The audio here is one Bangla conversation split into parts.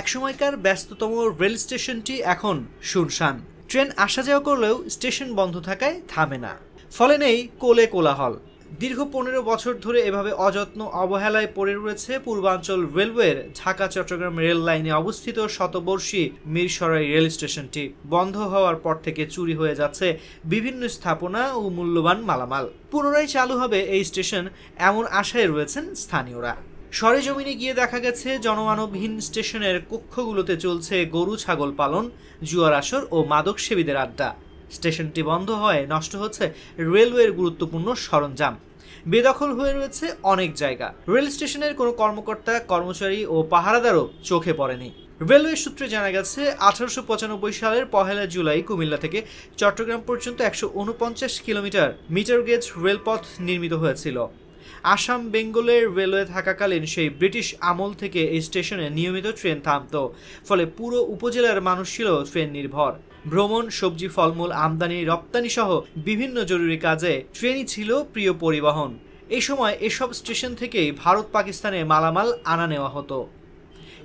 একসময়কার ব্যস্ততম রেল স্টেশনটি এখন শুনশান। ট্রেন আসা যাওয়া করলেও স্টেশন বন্ধ থাকায় থামে না। ফলে নেই কোলে কোলাহল। দীর্ঘ পনেরো বছর ধরে এভাবে অযত্ন অবহেলায় পড়ে রয়েছে পূর্বাঞ্চল রেলওয়ের ঢাকা চট্টগ্রাম রেল লাইনে অবস্থিত শতবর্ষী মিরসরাই রেল স্টেশনটি। বন্ধ হওয়ার পর থেকে চুরি হয়ে যাচ্ছে বিভিন্ন স্থাপনা ও মূল্যবান মালামাল। পুনরায় চালু হবে এই স্টেশন, এমন আশায় রয়েছেন স্থানীয়রা। সরেজমিনে গিয়ে দেখা গেছে জনমানবহীন স্টেশনের কক্ষগুলোতে চলছে গরু, ছাগল পালন, জুয়ার আসর ও মাদক সেবীদের আড্ডা। স্টেশনটি বন্ধ হয়ে নষ্ট হচ্ছে রেলওয়ের গুরুত্বপূর্ণ সরঞ্জাম। বেদখল হয়ে রয়েছে অনেক জায়গা। রেল স্টেশনের কোনো কর্মকর্তা, কর্মচারী ও পাহারাদারও চোখে পড়েনি। রেলওয়ে সূত্রে জানা গেছে, আঠারোশো পঁচানব্বই সালের পহেলা জুলাই কুমিল্লা থেকে চট্টগ্রাম পর্যন্ত একশো উনপঞ্চাশ কিলোমিটার মিটার গেজ রেলপথ নির্মিত হয়েছিল। আসাম বেঙ্গলের রেলওয়ে থাকাকালীন সেই ব্রিটিশ আমল থেকে এই স্টেশনে নিয়মিত ট্রেন থামতো। ফলে পুরো উপজেলার মানুষ ছিল ট্রেন নির্ভর। ভ্রমণ, সবজি, ফলমূল, আমদানি, রপ্তানি সহ বিভিন্ন জরুরি কাজে ট্রেনই ছিল প্রিয় পরিবহন। এই সময় এসব স্টেশন থেকেই ভারত পাকিস্তানে মালামাল আনা নেওয়া হতো।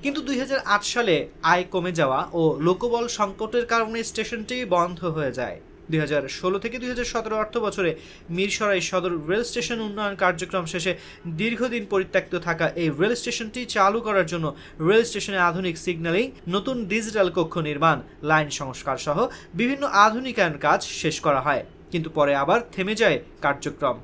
কিন্তু দুই হাজার আট সালে আয় কমে যাওয়া ও লোকবল সংকটের কারণে স্টেশনটি বন্ধ হয়ে যায়। দুই হাজার ষোলো থেকে দুই অর্থ বছরে মিরসরাই সদর রেল স্টেশন উন্নয়ন কার্যক্রম শেষে দীর্ঘদিন পরিত্যক্ত থাকা এই রেল স্টেশনটি চালু করার জন্য রেল স্টেশনে আধুনিক সিগন্যালিং নতুন ডিজিটাল কক্ষ নির্মাণ, লাইন সংস্কার সহ বিভিন্ন আধুনিকায়ন কাজ শেষ করা হয়। কিন্তু পরে আবার থেমে যায় কার্যক্রম।